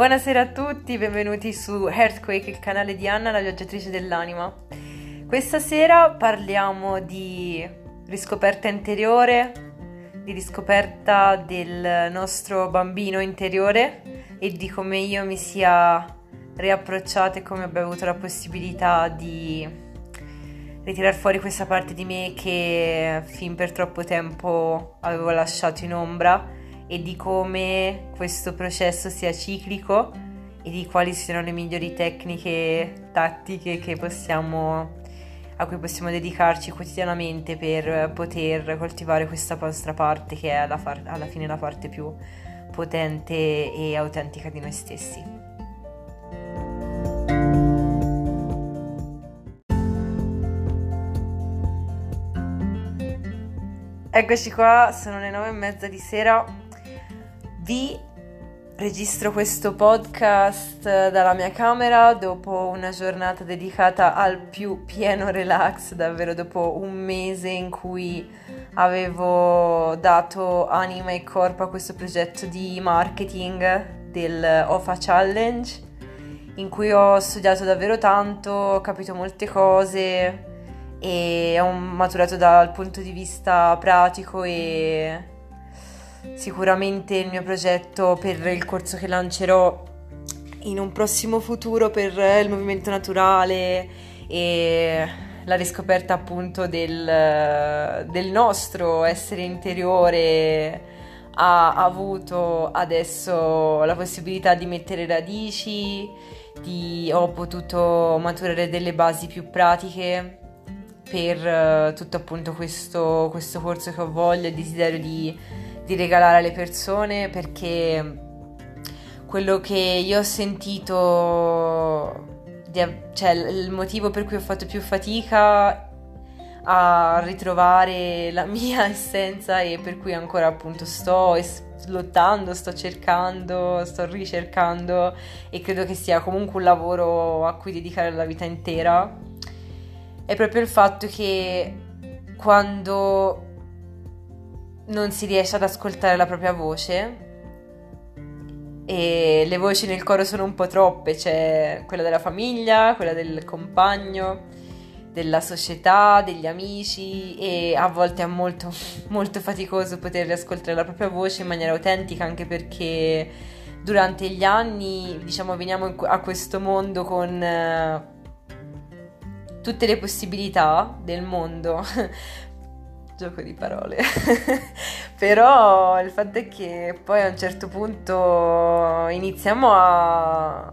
Buonasera a tutti, benvenuti su Earthquake, il canale di Anna, la viaggiatrice dell'anima. Questa sera parliamo di riscoperta interiore, di riscoperta del nostro bambino interiore e di come io mi sia riapprocciata e come abbia avuto la possibilità di ritirare fuori questa parte di me che fin per troppo tempo avevo lasciato in ombra e di come questo processo sia ciclico e di quali siano le migliori tecniche tattiche possiamo, a cui possiamo dedicarci quotidianamente per poter coltivare questa nostra parte che è alla, far, alla fine la parte più potente e autentica di noi stessi. Eccoci qua, sono le nove e mezza di sera vi registro questo podcast dalla mia camera dopo una giornata dedicata al più pieno relax, davvero dopo un mese in cui avevo dato anima e corpo a questo progetto di marketing del OFA Challenge in cui ho studiato davvero tanto, ho capito molte cose e ho maturato dal punto di vista pratico e sicuramente il mio progetto per il corso che lancerò in un prossimo futuro per il movimento naturale e la riscoperta appunto del, del nostro essere interiore ha avuto adesso la possibilità di mettere radici, di, ho potuto maturare delle basi più pratiche per uh, tutto appunto questo, questo corso che ho voglia e desiderio di di regalare alle persone perché quello che io ho sentito, cioè il motivo per cui ho fatto più fatica a ritrovare la mia essenza e per cui ancora appunto sto lottando, sto cercando, sto ricercando e credo che sia comunque un lavoro a cui dedicare la vita intera è proprio il fatto che quando non si riesce ad ascoltare la propria voce. E le voci nel coro sono un po' troppe, c'è quella della famiglia, quella del compagno, della società, degli amici e a volte è molto, molto faticoso poter ascoltare la propria voce in maniera autentica anche perché durante gli anni diciamo veniamo a questo mondo con uh, tutte le possibilità del mondo gioco di parole. Però il fatto è che poi a un certo punto iniziamo a,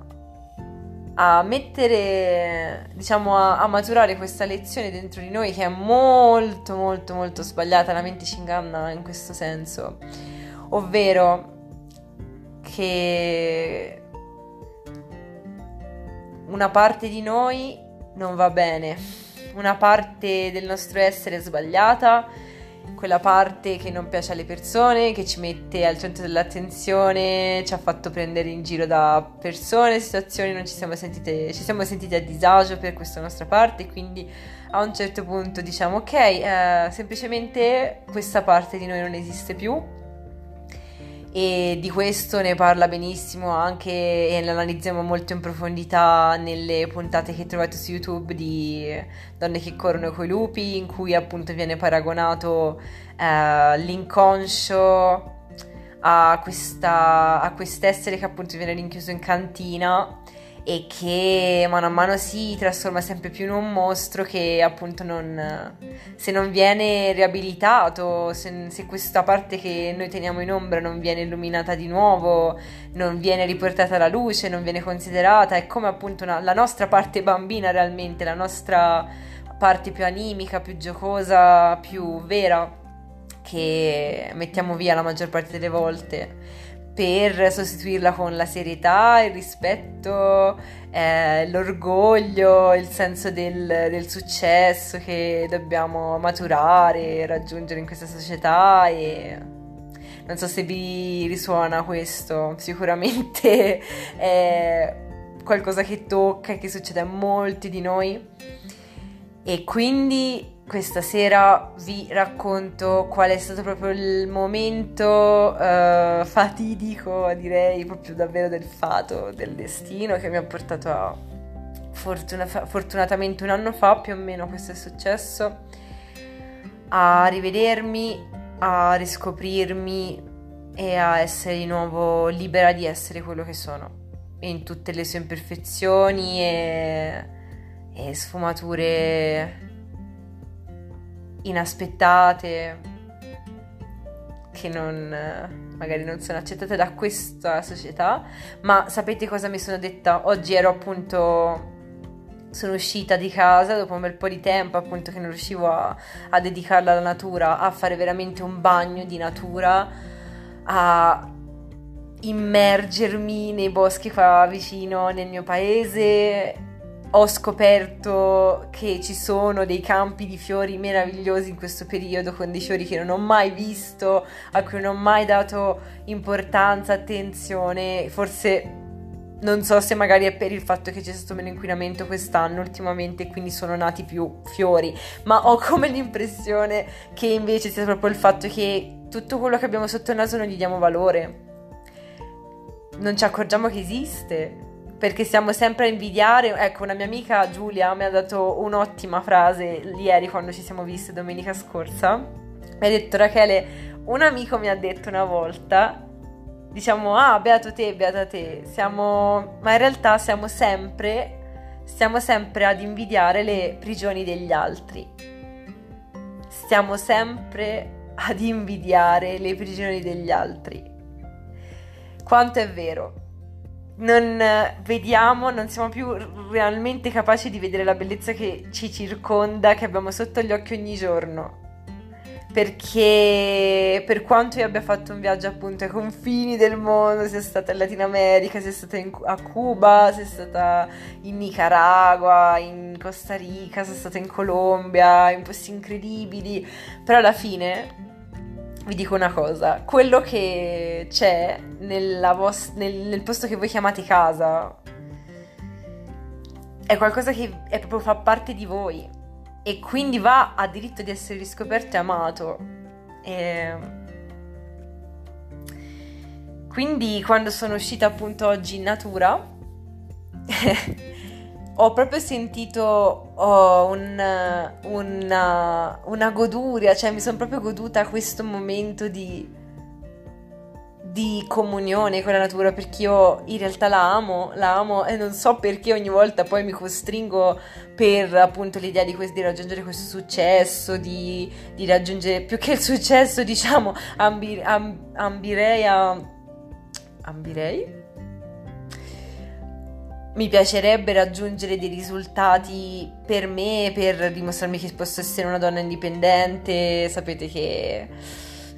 a mettere, diciamo, a, a, maturare questa lezione dentro di noi che è molto, molto, molto sbagliata. La mente ci inganna in questo senso. Ovvero che una parte di noi non va bene una parte del nostro essere sbagliata, quella parte che non piace alle persone, che ci mette al centro dell'attenzione, ci ha fatto prendere in giro da persone, situazioni, non ci siamo sentite, ci siamo sentiti a disagio per questa nostra parte, quindi a un certo punto diciamo ok, eh, semplicemente questa parte di noi non esiste più e di questo ne parla benissimo anche e l'analizziamo molto in profondità nelle puntate che trovate su YouTube di Donne che corrono coi lupi, in cui appunto viene paragonato eh, l'inconscio a, questa, a quest'essere che appunto viene rinchiuso in cantina e che mano a mano si trasforma sempre più in un mostro che appunto non, se non viene riabilitato, se, se, questa parte che noi teniamo in ombra non viene illuminata di nuovo, non viene riportata alla luce, non viene considerata, è come appunto una, la nostra parte bambina realmente, la nostra parte più animica, più giocosa, più vera che mettiamo via la maggior parte delle volte per sostituirla con la serietà, il rispetto, eh, l'orgoglio, il senso del, del, successo che dobbiamo maturare e raggiungere in questa società e non so se vi risuona questo, sicuramente è qualcosa che tocca e che succede a molti di noi E quindi questa sera vi racconto qual è stato proprio il momento uh, fatidico, direi proprio davvero del fato, del destino che mi ha portato a fortuna- fortunatamente un anno fa più o meno questo è successo a rivedermi, a riscoprirmi e a essere di nuovo libera di essere quello che sono in tutte le sue imperfezioni e, e sfumature inaspettate che non, magari non sono accettate da questa società, ma sapete cosa mi sono detta? Oggi ero appunto sono uscita di casa dopo un bel po' di tempo, appunto che non riuscivo a, a, dedicarla alla natura, a fare veramente un bagno di natura, a immergermi nei boschi qua vicino nel mio paese ho scoperto che ci sono dei campi di fiori meravigliosi in questo periodo con dei fiori che non ho mai visto, a cui non ho mai dato importanza, attenzione, forse non so se magari è per il fatto che c'è stato meno inquinamento quest'anno ultimamente e quindi sono nati più fiori, ma ho come l'impressione che invece sia proprio il fatto che tutto quello che abbiamo sotto il naso non gli diamo valore. Non ci accorgiamo che esiste perché siamo sempre a invidiare. Ecco, una mia amica Giulia mi ha dato un'ottima frase ieri quando ci siamo viste domenica scorsa. Mi ha detto Rachele, un amico mi ha detto una volta, diciamo, ah, beato te, beata te, siamo, ma in realtà siamo sempre, stiamo sempre ad invidiare le prigioni degli altri. Stiamo sempre ad invidiare le prigioni degli altri. Quanto è vero? Non vediamo, non siamo più realmente capaci di vedere la bellezza che ci circonda, che abbiamo sotto gli occhi ogni giorno. Perché per quanto io abbia fatto un viaggio appunto ai confini del mondo, sia stata in Latino America, sia stata in, a Cuba, sia stata in Nicaragua, in Costa Rica, sia stata in Colombia, in posti incredibili, però alla fine vi dico una cosa, quello che c'è vos- nel, nel, posto che voi chiamate casa è qualcosa che è proprio fa parte di voi e quindi va a diritto di essere riscoperto e amato. E... Quindi quando sono uscita appunto oggi in natura ho proprio sentito oh, un, una, una, goduria, cioè mi sono proprio goduta questo momento di, di comunione con la natura perché io in realtà la amo, la amo e non so perché ogni volta poi mi costringo per appunto l'idea di, questo, di raggiungere questo successo, di, di, raggiungere più che il successo diciamo ambi, amb, ambirei a... ambirei? Mi piacerebbe raggiungere dei risultati per me, per dimostrarmi che posso essere una donna indipendente, sapete che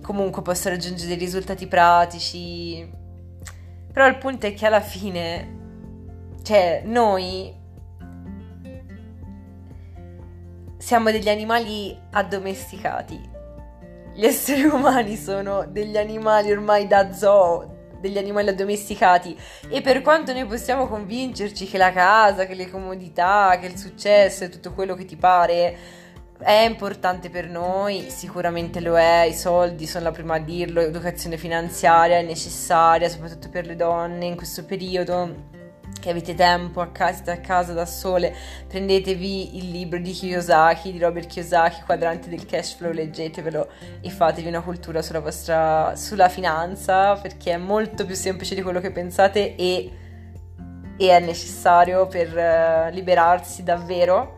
comunque posso raggiungere dei risultati pratici. Però il punto è che alla fine, cioè, noi siamo degli animali addomesticati. Gli esseri umani sono degli animali ormai da zoo, degli animali addomesticati. E per quanto noi possiamo convincerci che la casa, che le comodità, che il successo e tutto quello che ti pare è importante per noi, sicuramente lo è, i soldi sono la prima a dirlo, l'educazione finanziaria è necessaria, soprattutto per le donne in questo periodo che avete tempo a casa, a casa da sole, prendetevi il libro di Kiyosaki, di Robert Kiyosaki, Quadrante del cash flow, leggetevelo e fatevi una cultura sulla vostra sulla finanza perché è molto più semplice di quello che pensate e, e è necessario per uh, liberarsi davvero.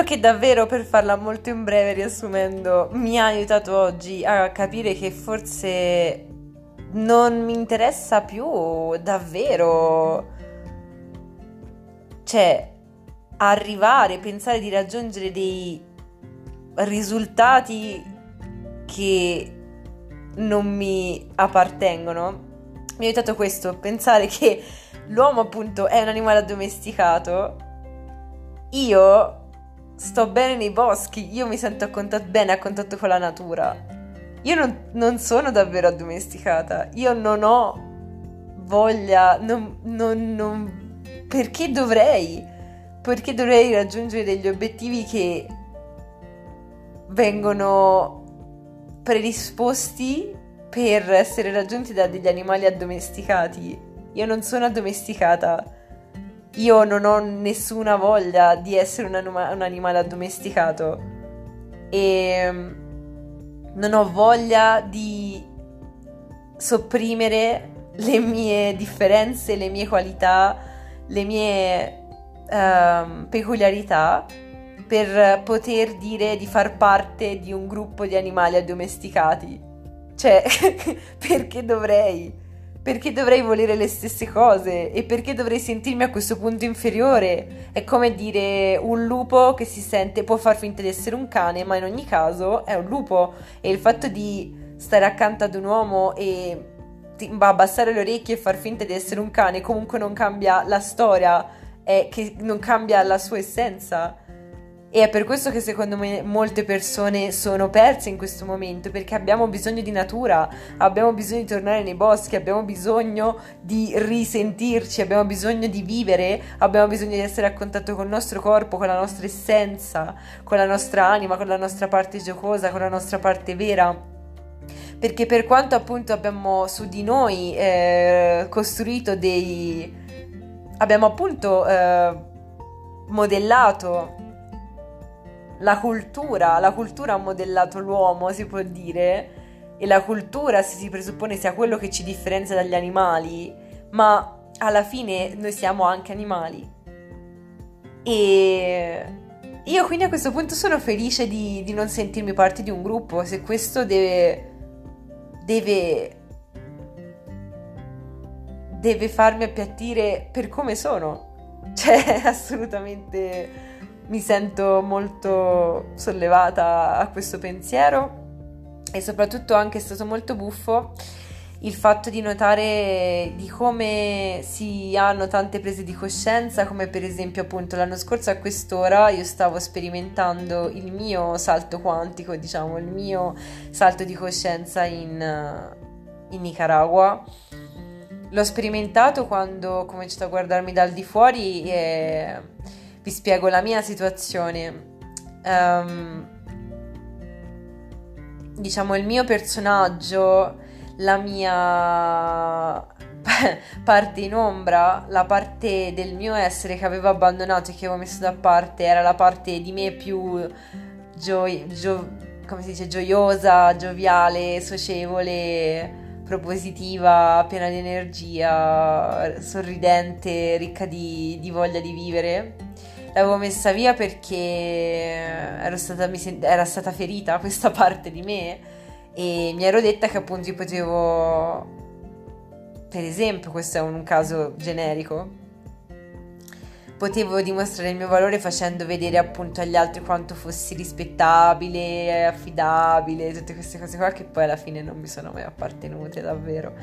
Quello che davvero, per farla molto in breve, riassumendo, mi ha aiutato oggi a capire che forse non mi interessa più davvero. Cioè, arrivare, pensare di raggiungere dei risultati che non mi appartengono. Mi ha aiutato questo, pensare che l'uomo appunto è un animale addomesticato. Io sto bene nei boschi, io mi sento a contatto, bene a contatto con la natura. Io non, non sono davvero addomesticata, io non ho voglia, non, non, non, perché dovrei? Perché dovrei raggiungere degli obiettivi che vengono predisposti per essere raggiunti da degli animali addomesticati. Io non sono addomesticata. Io non ho nessuna voglia di essere un, anima- un animale addomesticato. E mm, non ho voglia di sopprimere le mie differenze, le mie qualità, le mie uh, peculiarità per poter dire di far parte di un gruppo di animali addomesticati. Cioè, perché dovrei? Perché dovrei volere le stesse cose? E perché dovrei sentirmi a questo punto inferiore? È come dire un lupo che si sente, può far finta di essere un cane, ma in ogni caso è un lupo. E il fatto di stare accanto ad un uomo e abbassare le orecchie e far finta di essere un cane comunque non cambia la storia, è che non cambia la sua essenza. E è per questo che secondo me molte persone sono perse in questo momento, perché abbiamo bisogno di natura, abbiamo bisogno di tornare nei boschi, abbiamo bisogno di risentirci, abbiamo bisogno di vivere, abbiamo bisogno di essere a contatto con il nostro corpo, con la nostra essenza, con la nostra anima, con la nostra parte giocosa, con la nostra parte vera. Perché per quanto appunto abbiamo su di noi eh, costruito dei... abbiamo appunto eh, modellato la cultura, la cultura ha modellato l'uomo, si può dire, e la cultura si, presuppone sia quello che ci differenzia dagli animali, ma alla fine noi siamo anche animali. E io quindi a questo punto sono felice di, di non sentirmi parte di un gruppo, se questo deve... deve deve farmi appiattire per come sono. Cioè, assolutamente mi sento molto sollevata a questo pensiero e soprattutto anche è stato molto buffo il fatto di notare di come si hanno tante prese di coscienza, come per esempio appunto l'anno scorso a quest'ora io stavo sperimentando il mio salto quantico, diciamo, il mio salto di coscienza in, in Nicaragua. L'ho sperimentato quando ho cominciato a guardarmi dal di fuori e vi spiego la mia situazione. Um, diciamo il mio personaggio, la mia parte in ombra, la parte del mio essere che avevo abbandonato e che avevo messo da parte, era la parte di me più gio- gio- come si dice, gioiosa, gioviale, socievole, propositiva, piena di energia, sorridente, ricca di, di voglia di vivere l'avevo messa via perché stata, sent- era stata ferita questa parte di me e mi ero detta che appunto io potevo, per esempio, questo è un caso generico, potevo dimostrare il mio valore facendo vedere appunto agli altri quanto fossi rispettabile, affidabile, tutte queste cose qua che poi alla fine non mi sono mai appartenute davvero.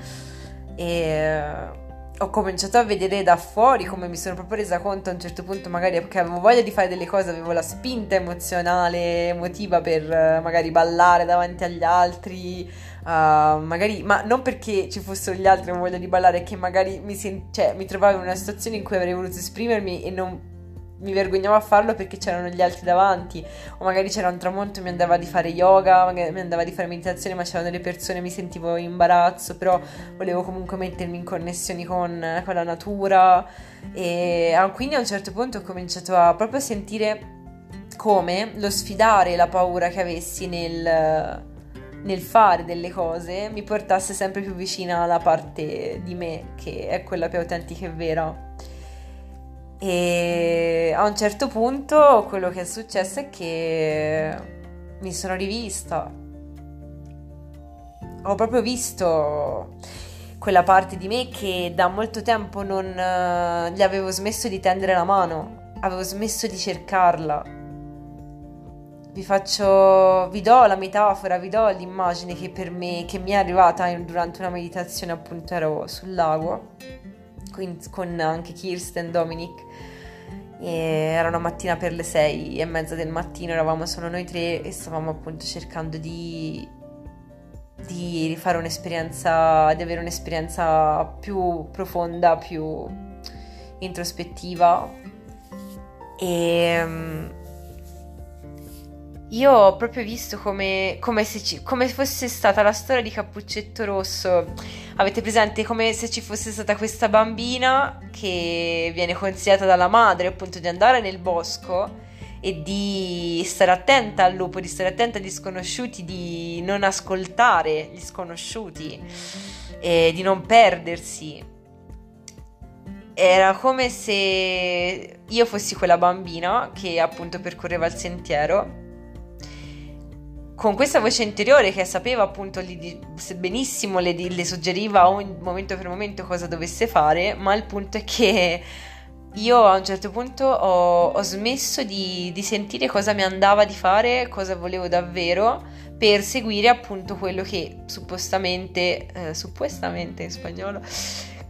E ho cominciato a vedere da fuori come mi sono proprio resa conto a un certo punto magari che avevo voglia di fare delle cose, avevo la spinta emozionale, emotiva per uh, magari ballare davanti agli altri, uh, magari, ma non perché ci fossero gli altri avevo voglia di ballare, che magari mi, sen- cioè, mi trovavo in una situazione in cui avrei voluto esprimermi e non mi vergognavo a farlo perché c'erano gli altri davanti. O magari c'era un tramonto e mi andava di fare yoga, mi andava di fare meditazione ma c'erano delle persone e mi sentivo in imbarazzo però volevo comunque mettermi in connessioni con, con la natura. E ah, quindi a un certo punto ho cominciato a proprio sentire come lo sfidare la paura che avessi nel, nel fare delle cose mi portasse sempre più vicina alla parte di me che è quella più autentica e vera e a un certo punto quello che è successo è che mi sono rivista. Ho proprio visto quella parte di me che da molto tempo non uh, gli avevo smesso di tendere la mano, avevo smesso di cercarla. Vi faccio, vi do la metafora, vi do l'immagine che per me, che mi è arrivata durante una meditazione, appunto ero sul lago con anche Kirsten, Dominic. E era una mattina per le sei e mezza del mattino, eravamo solo noi tre e stavamo appunto cercando di, di fare un'esperienza, di avere un'esperienza più profonda, più introspettiva. E um, io ho proprio visto come, come, ci, come fosse stata la storia di Cappuccetto Rosso. Avete presente come se ci fosse stata questa bambina che viene consigliata dalla madre appunto di andare nel bosco e di stare attenta al lupo, di stare attenta agli sconosciuti, di non ascoltare gli sconosciuti, e di non perdersi. Era come se io fossi quella bambina che appunto percorreva il sentiero con questa voce interiore che sapeva appunto li, benissimo, le, le suggeriva ogni momento per momento cosa dovesse fare, ma il punto è che io a un certo punto ho, ho smesso di, di, sentire cosa mi andava di fare, cosa volevo davvero, per seguire appunto quello che suppostamente, eh, suppostamente in spagnolo,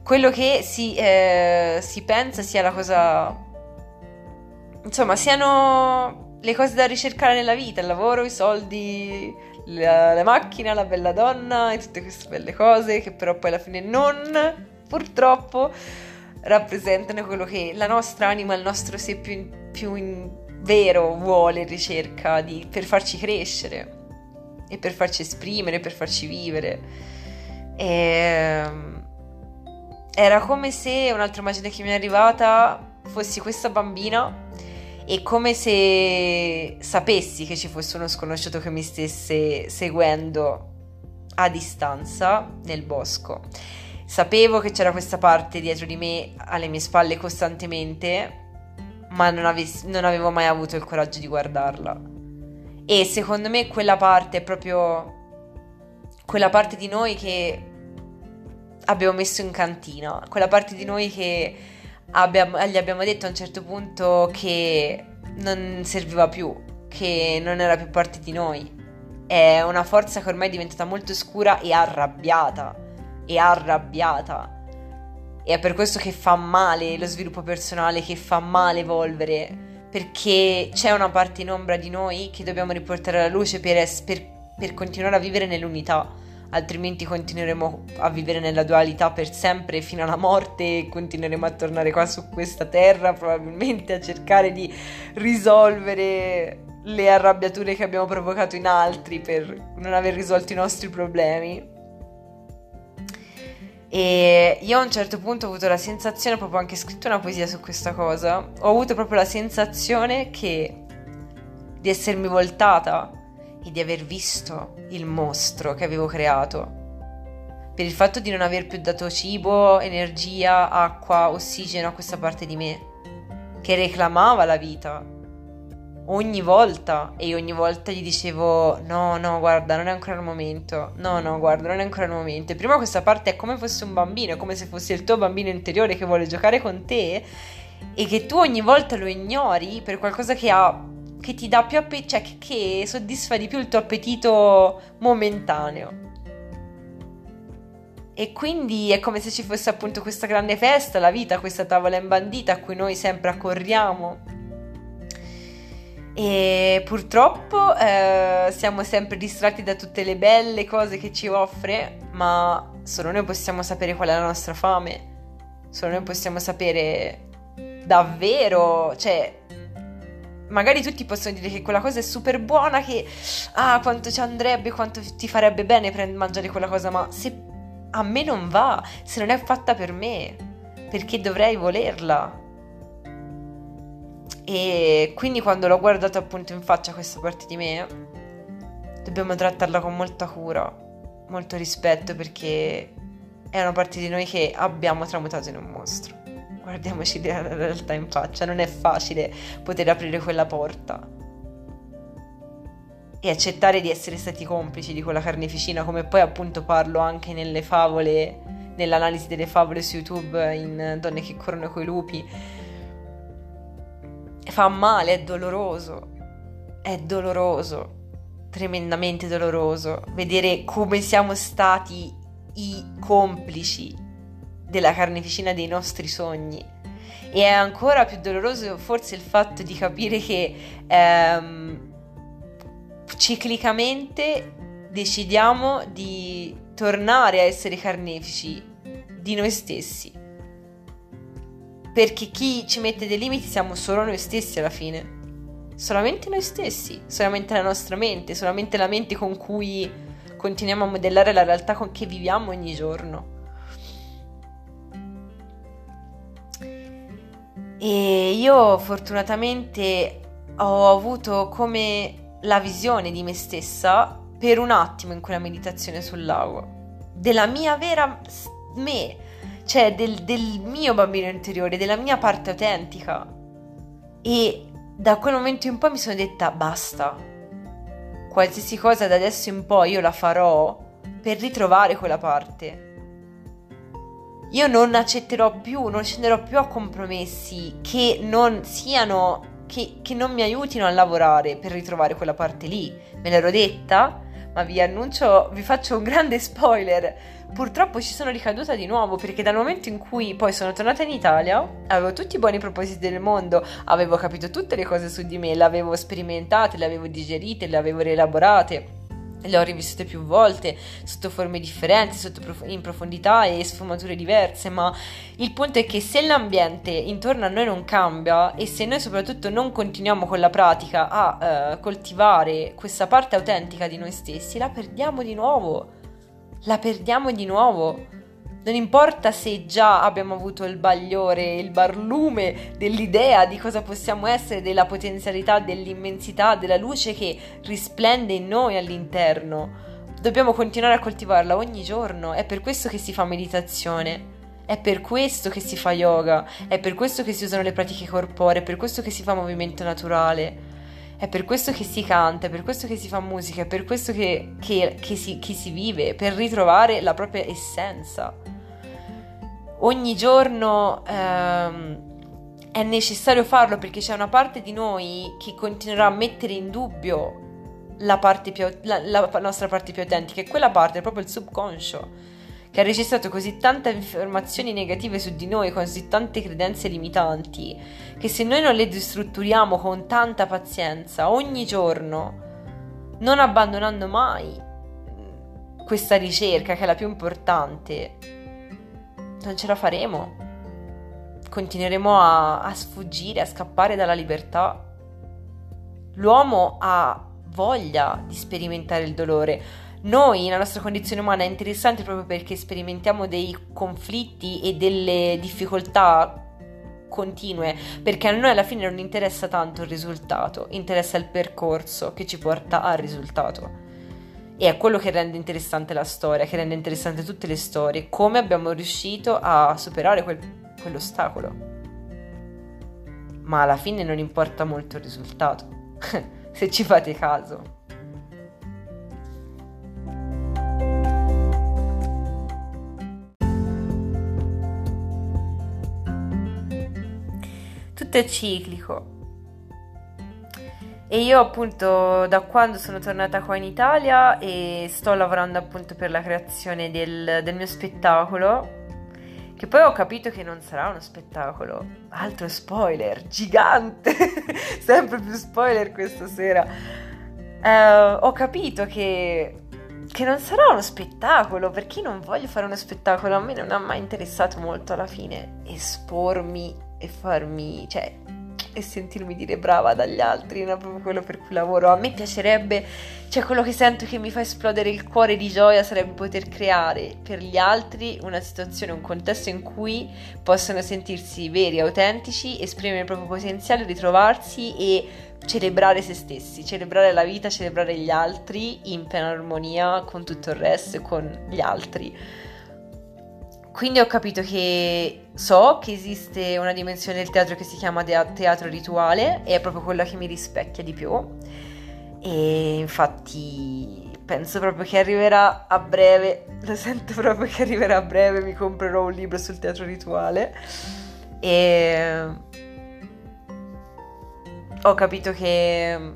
quello che si, eh, si pensa sia la cosa, insomma, siano le cose da ricercare nella vita, il lavoro, i soldi, la, la macchina, la bella donna e tutte queste belle cose che però poi alla fine non, purtroppo rappresentano quello che la nostra anima, il nostro sé più, in, più in vero vuole, ricerca di, per farci crescere e per farci esprimere, per farci vivere. E, ehm, era come se un'altra immagine che mi è arrivata fossi questa bambina e come se sapessi che ci fosse uno sconosciuto che mi stesse seguendo a distanza nel bosco Sapevo che c'era questa parte dietro di me, alle mie spalle costantemente, ma non, ave- non avevo mai avuto il coraggio di guardarla. E secondo me quella parte è proprio quella parte di noi che abbiamo messo in cantina, quella parte di noi che abbiamo, gli abbiamo detto a un certo punto che non serviva più, che non era più parte di noi. È una forza che ormai è diventata molto scura e arrabbiata e arrabbiata. E è per questo che fa male lo sviluppo personale, che fa male evolvere, perché c'è una parte in ombra di noi che dobbiamo riportare alla luce per, es- per, per continuare a vivere nell'unità, altrimenti continueremo a vivere nella dualità per sempre fino alla morte e continueremo a tornare qua su questa terra probabilmente a cercare di risolvere le arrabbiature che abbiamo provocato in altri per non aver risolto i nostri problemi. E io a un certo punto ho avuto la sensazione, proprio anche scritto una poesia su questa cosa, ho avuto proprio la sensazione che di essermi voltata e di aver visto il mostro che avevo creato. Per il fatto di non aver più dato cibo, energia, acqua, ossigeno a questa parte di me, che reclamava la vita, ogni volta e ogni volta gli dicevo no no guarda non è ancora il momento. No no guarda non è ancora il momento. E prima questa parte è come fosse un bambino è come se fosse il tuo bambino interiore che vuole giocare con te e che tu ogni volta lo ignori per qualcosa che ha che ti dà più appetito cioè che, soddisfa di più il tuo appetito momentaneo. E quindi è come se ci fosse appunto questa grande festa, la vita, questa tavola imbandita a cui noi sempre accorriamo. E purtroppo eh, siamo sempre distratti da tutte le belle cose che ci offre, ma solo noi possiamo sapere qual è la nostra fame, solo noi possiamo sapere davvero, cioè magari tutti possono dire che quella cosa è super buona, che ah, quanto ci andrebbe, quanto ti farebbe bene prendere mangiare quella cosa, ma se a me non va, se non è fatta per me, perché dovrei volerla? E quindi quando l'ho guardato appunto in faccia questa parte di me, dobbiamo trattarla con molta cura, molto rispetto perché è una parte di noi che abbiamo tramutato in un mostro. Guardiamoci la realtà in faccia, non è facile poter aprire quella porta. E accettare di essere stati complici di quella carneficina, come poi appunto parlo anche nelle favole, nell'analisi delle favole su YouTube in Donne che corrono coi lupi. Fa male, è doloroso, è doloroso, tremendamente doloroso vedere come siamo stati i complici della carneficina dei nostri sogni. E è ancora più doloroso forse il fatto di capire che ehm, ciclicamente decidiamo di tornare a essere carnefici di noi stessi. Perché chi ci mette dei limiti siamo solo noi stessi alla fine. Solamente noi stessi, solamente la nostra mente, solamente la mente con cui continuiamo a modellare la realtà con che viviamo ogni giorno. E io fortunatamente ho avuto come la visione di me stessa per un attimo in quella meditazione sul lago, della mia vera me, cioè del, del mio bambino interiore, della mia parte autentica. E da quel momento in poi mi sono detta basta, qualsiasi cosa da adesso in poi io la farò per ritrovare quella parte. Io non accetterò più, non scenderò più a compromessi che non siano che, che, non mi aiutino a lavorare per ritrovare quella parte lì. Me l'ero detta, ma vi annuncio, vi faccio un grande spoiler. Purtroppo ci sono ricaduta di nuovo perché dal momento in cui poi sono tornata in Italia avevo tutti i buoni propositi del mondo, avevo capito tutte le cose su di me, le avevo sperimentate, le avevo digerite, le avevo rielaborate le ho rivissute più volte sotto forme differenti, sotto prof- in profondità e sfumature diverse, ma il punto è che se l'ambiente intorno a noi non cambia e se noi soprattutto non continuiamo con la pratica a uh, coltivare questa parte autentica di noi stessi, la perdiamo di nuovo. La perdiamo di nuovo. Non importa se già abbiamo avuto il bagliore, il barlume dell'idea di cosa possiamo essere, della potenzialità, dell'immensità, della luce che risplende in noi all'interno. Dobbiamo continuare a coltivarla ogni giorno. È per questo che si fa meditazione. È per questo che si fa yoga, è per questo che si usano le pratiche corporee, è per questo che si fa movimento naturale, è per questo che si canta, è per questo che si fa musica, è per questo che, che, che, si, che si vive, per ritrovare la propria essenza ogni giorno ehm, è necessario farlo perché c'è una parte di noi che continuerà a mettere in dubbio la, più, la, la nostra parte più autentica e quella parte è proprio il subconscio che ha registrato così tante informazioni negative su di noi, così tante credenze limitanti, che se noi non le ristrutturiamo con tanta pazienza ogni giorno, non abbandonando mai questa ricerca che è la più importante, non ce la faremo. Continueremo a, a sfuggire, a scappare dalla libertà. L'uomo ha voglia di sperimentare il dolore. Noi, la nostra condizione umana, è interessante proprio perché sperimentiamo dei conflitti e delle difficoltà continue, perché a noi alla fine non interessa tanto il risultato, interessa il percorso che ci porta al risultato. E è quello che rende interessante la storia, che rende interessante tutte le storie, come abbiamo riuscito a superare quel, quell'ostacolo. Ma alla fine non importa molto il risultato, se ci fate caso. Tutto è ciclico, e io appunto da quando sono tornata qua in Italia e sto lavorando appunto per la creazione del, del mio spettacolo, che poi ho capito che non sarà uno spettacolo, altro spoiler, gigante, sempre più spoiler questa sera. Eh, ho capito che, che non sarà uno spettacolo, perché non voglio fare uno spettacolo, a me non ha mai interessato molto alla fine espormi e farmi, cioè e sentirmi dire brava dagli altri, non è proprio quello per cui lavoro. A me piacerebbe, cioè quello che sento che mi fa esplodere il cuore di gioia sarebbe poter creare per gli altri una situazione, un contesto in cui possano sentirsi veri, autentici, esprimere il proprio potenziale, ritrovarsi e celebrare se stessi, celebrare la vita, celebrare gli altri in piena armonia con tutto il resto e con gli altri. Quindi ho capito che so che esiste una dimensione del teatro che si chiama teatro rituale e è proprio quella che mi rispecchia di più. E infatti penso proprio che arriverà a breve, lo sento proprio che arriverà a breve, mi comprerò un libro sul teatro rituale e ho capito che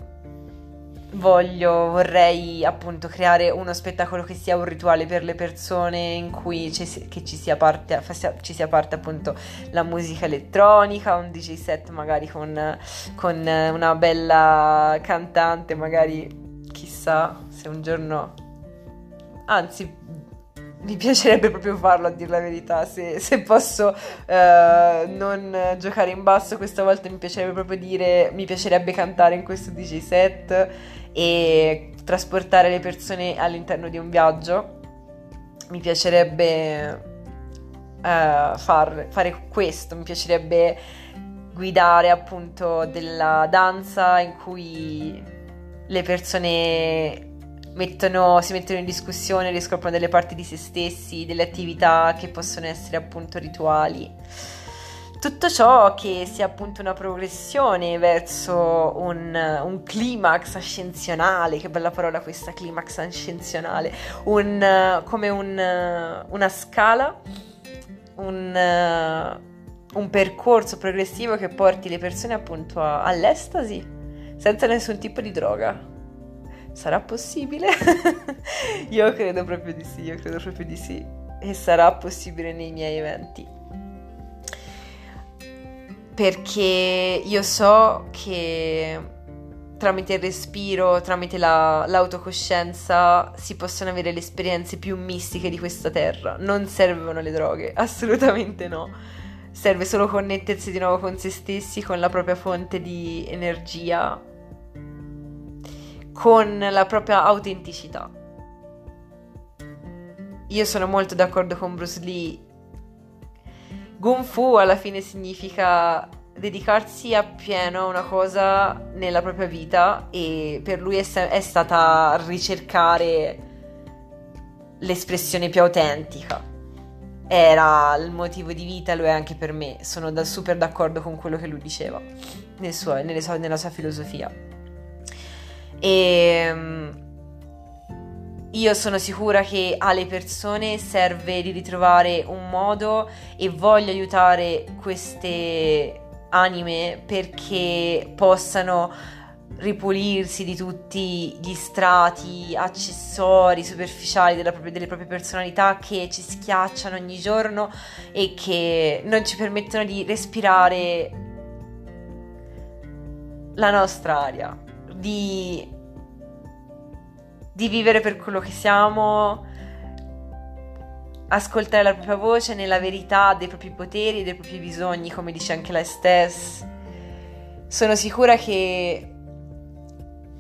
voglio, vorrei appunto creare uno spettacolo che sia un rituale per le persone in cui ci, ci, sia parte, ci sia parte appunto la musica elettronica, un DJ set magari con, con una bella cantante, magari chissà se un giorno anzi mi piacerebbe proprio farlo a dire la verità, se, se posso uh, non giocare in basso questa volta mi piacerebbe proprio dire, mi piacerebbe cantare in questo DJ set e trasportare le persone all'interno di un viaggio, mi piacerebbe uh, far, fare questo, mi piacerebbe guidare appunto della danza in cui le persone mettono, si mettono in discussione, riscoprono delle parti di se stessi, delle attività che possono essere appunto rituali. Tutto ciò che sia appunto una progressione verso un, un climax ascensionale, che bella parola questa, climax ascensionale, un, come un, una scala, un, percorso progressivo che porti le persone appunto a, all'estasi senza nessun tipo di droga. Sarà possibile? io credo proprio di sì, io credo proprio di sì. E sarà possibile nei miei eventi. Perché io so che tramite il respiro, tramite la, l'autocoscienza si possono avere le esperienze più mistiche di questa terra. Non servono le droghe, assolutamente no. Serve solo connettersi di nuovo con se stessi, con la propria fonte di energia con la propria autenticità. Io sono molto d'accordo con Bruce Lee. Kung Fu alla fine significa dedicarsi appieno a una cosa nella propria vita e per lui è, è stata ricercare l'espressione più autentica. Era il motivo di vita, lo è anche per me. Sono da, super d'accordo con quello che lui diceva nel suo, nelle, nella sua filosofia. E ehm, io sono sicura che alle persone serve di ritrovare un modo e voglio aiutare queste anime perché possano ripulirsi di tutti gli strati, accessori superficiali propria, delle proprie personalità che ci schiacciano ogni giorno e che non ci permettono di respirare la nostra aria di, di vivere per quello che siamo, ascoltare la propria voce nella verità dei propri poteri e dei propri bisogni, come dice anche la Stess. Sono sicura che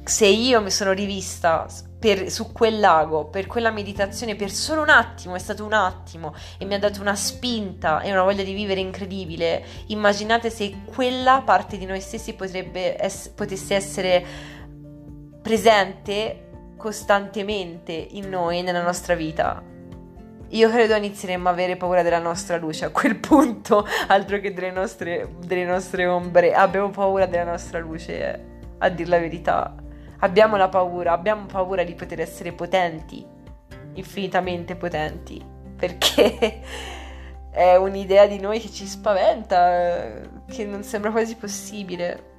se io mi sono rivista per, su quel lago, per quella meditazione, per solo un attimo, è stato un attimo e mi ha dato una spinta e una voglia di vivere incredibile, immaginate se quella parte di noi stessi ess- potesse essere presente costantemente in noi, nella nostra vita. Io credo inizieremo a avere paura della nostra luce a quel punto, altro che delle nostre, delle nostre ombre. Abbiamo paura della nostra luce, a dir la verità. Abbiamo la paura, abbiamo paura di poter essere potenti, infinitamente potenti, perché è un'idea di noi che ci spaventa, che non sembra quasi possibile.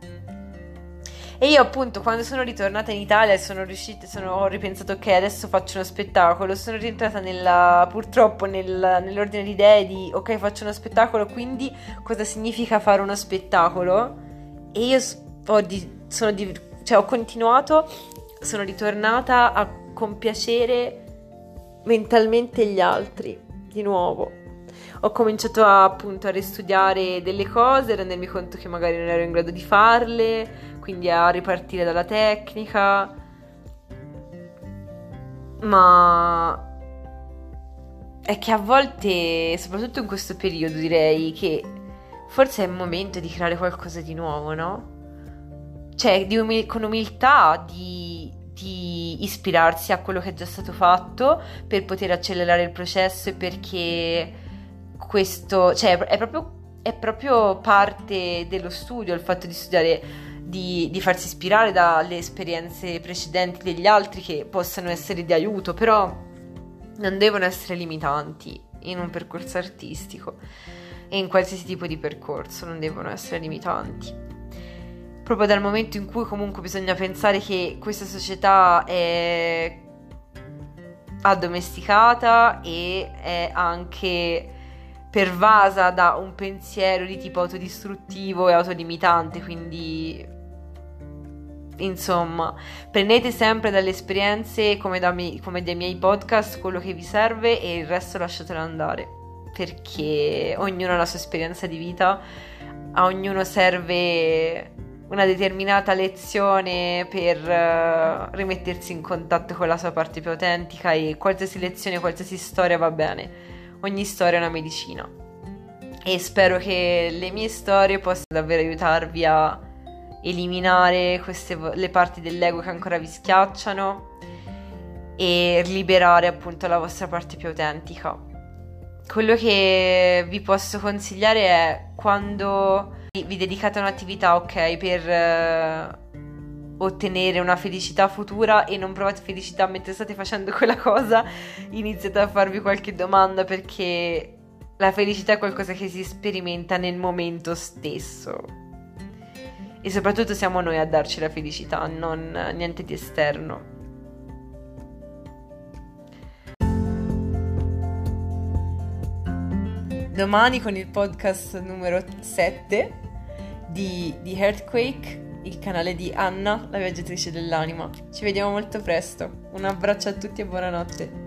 E io appunto quando sono ritornata in Italia e sono riuscita, sono, ho ripensato ok adesso faccio uno spettacolo, sono rientrata nella, purtroppo nel, nell'ordine di idee di ok faccio uno spettacolo, quindi cosa significa fare uno spettacolo? E io ho, di, di, cioè, ho continuato, sono ritornata a compiacere mentalmente gli altri di nuovo ho cominciato a, appunto a ristudiare delle cose, rendermi conto che magari non ero in grado di farle, quindi a ripartire dalla tecnica. Ma è che a volte, soprattutto in questo periodo, direi che forse è il momento di creare qualcosa di nuovo, no? Cioè, umil- con umiltà, di, di ispirarsi a quello che è già stato fatto per poter accelerare il processo e perché questo, cioè, è proprio, è proprio parte dello studio il fatto di studiare di, di, farsi ispirare dalle esperienze precedenti degli altri che possano essere di aiuto, però non devono essere limitanti in un percorso artistico e in qualsiasi tipo di percorso non devono essere limitanti. Proprio dal momento in cui comunque bisogna pensare che questa società è addomesticata e è anche pervasa da un pensiero di tipo autodistruttivo e autolimitante, quindi Insomma, prendete sempre dalle esperienze come, da mi- come dai miei podcast quello che vi serve e il resto lasciatelo andare. Perché ognuno ha la sua esperienza di vita, a ognuno serve una determinata lezione per uh, rimettersi in contatto con la sua parte più autentica e qualsiasi lezione, qualsiasi storia va bene. Ogni storia è una medicina. E spero che le mie storie possano davvero aiutarvi a eliminare queste, le parti dell'ego che ancora vi schiacciano e liberare appunto la vostra parte più autentica. Quello che vi posso consigliare è quando vi dedicate a un'attività, ok, per uh, ottenere una felicità futura e non provate felicità mentre state facendo quella cosa, iniziate a farvi qualche domanda perché la felicità è qualcosa che si sperimenta nel momento stesso e soprattutto siamo noi a darci la felicità, non niente di esterno. Domani con il podcast numero 7 di, di Earthquake, il canale di Anna, la viaggiatrice dell'anima. Ci vediamo molto presto. Un abbraccio a tutti e buonanotte.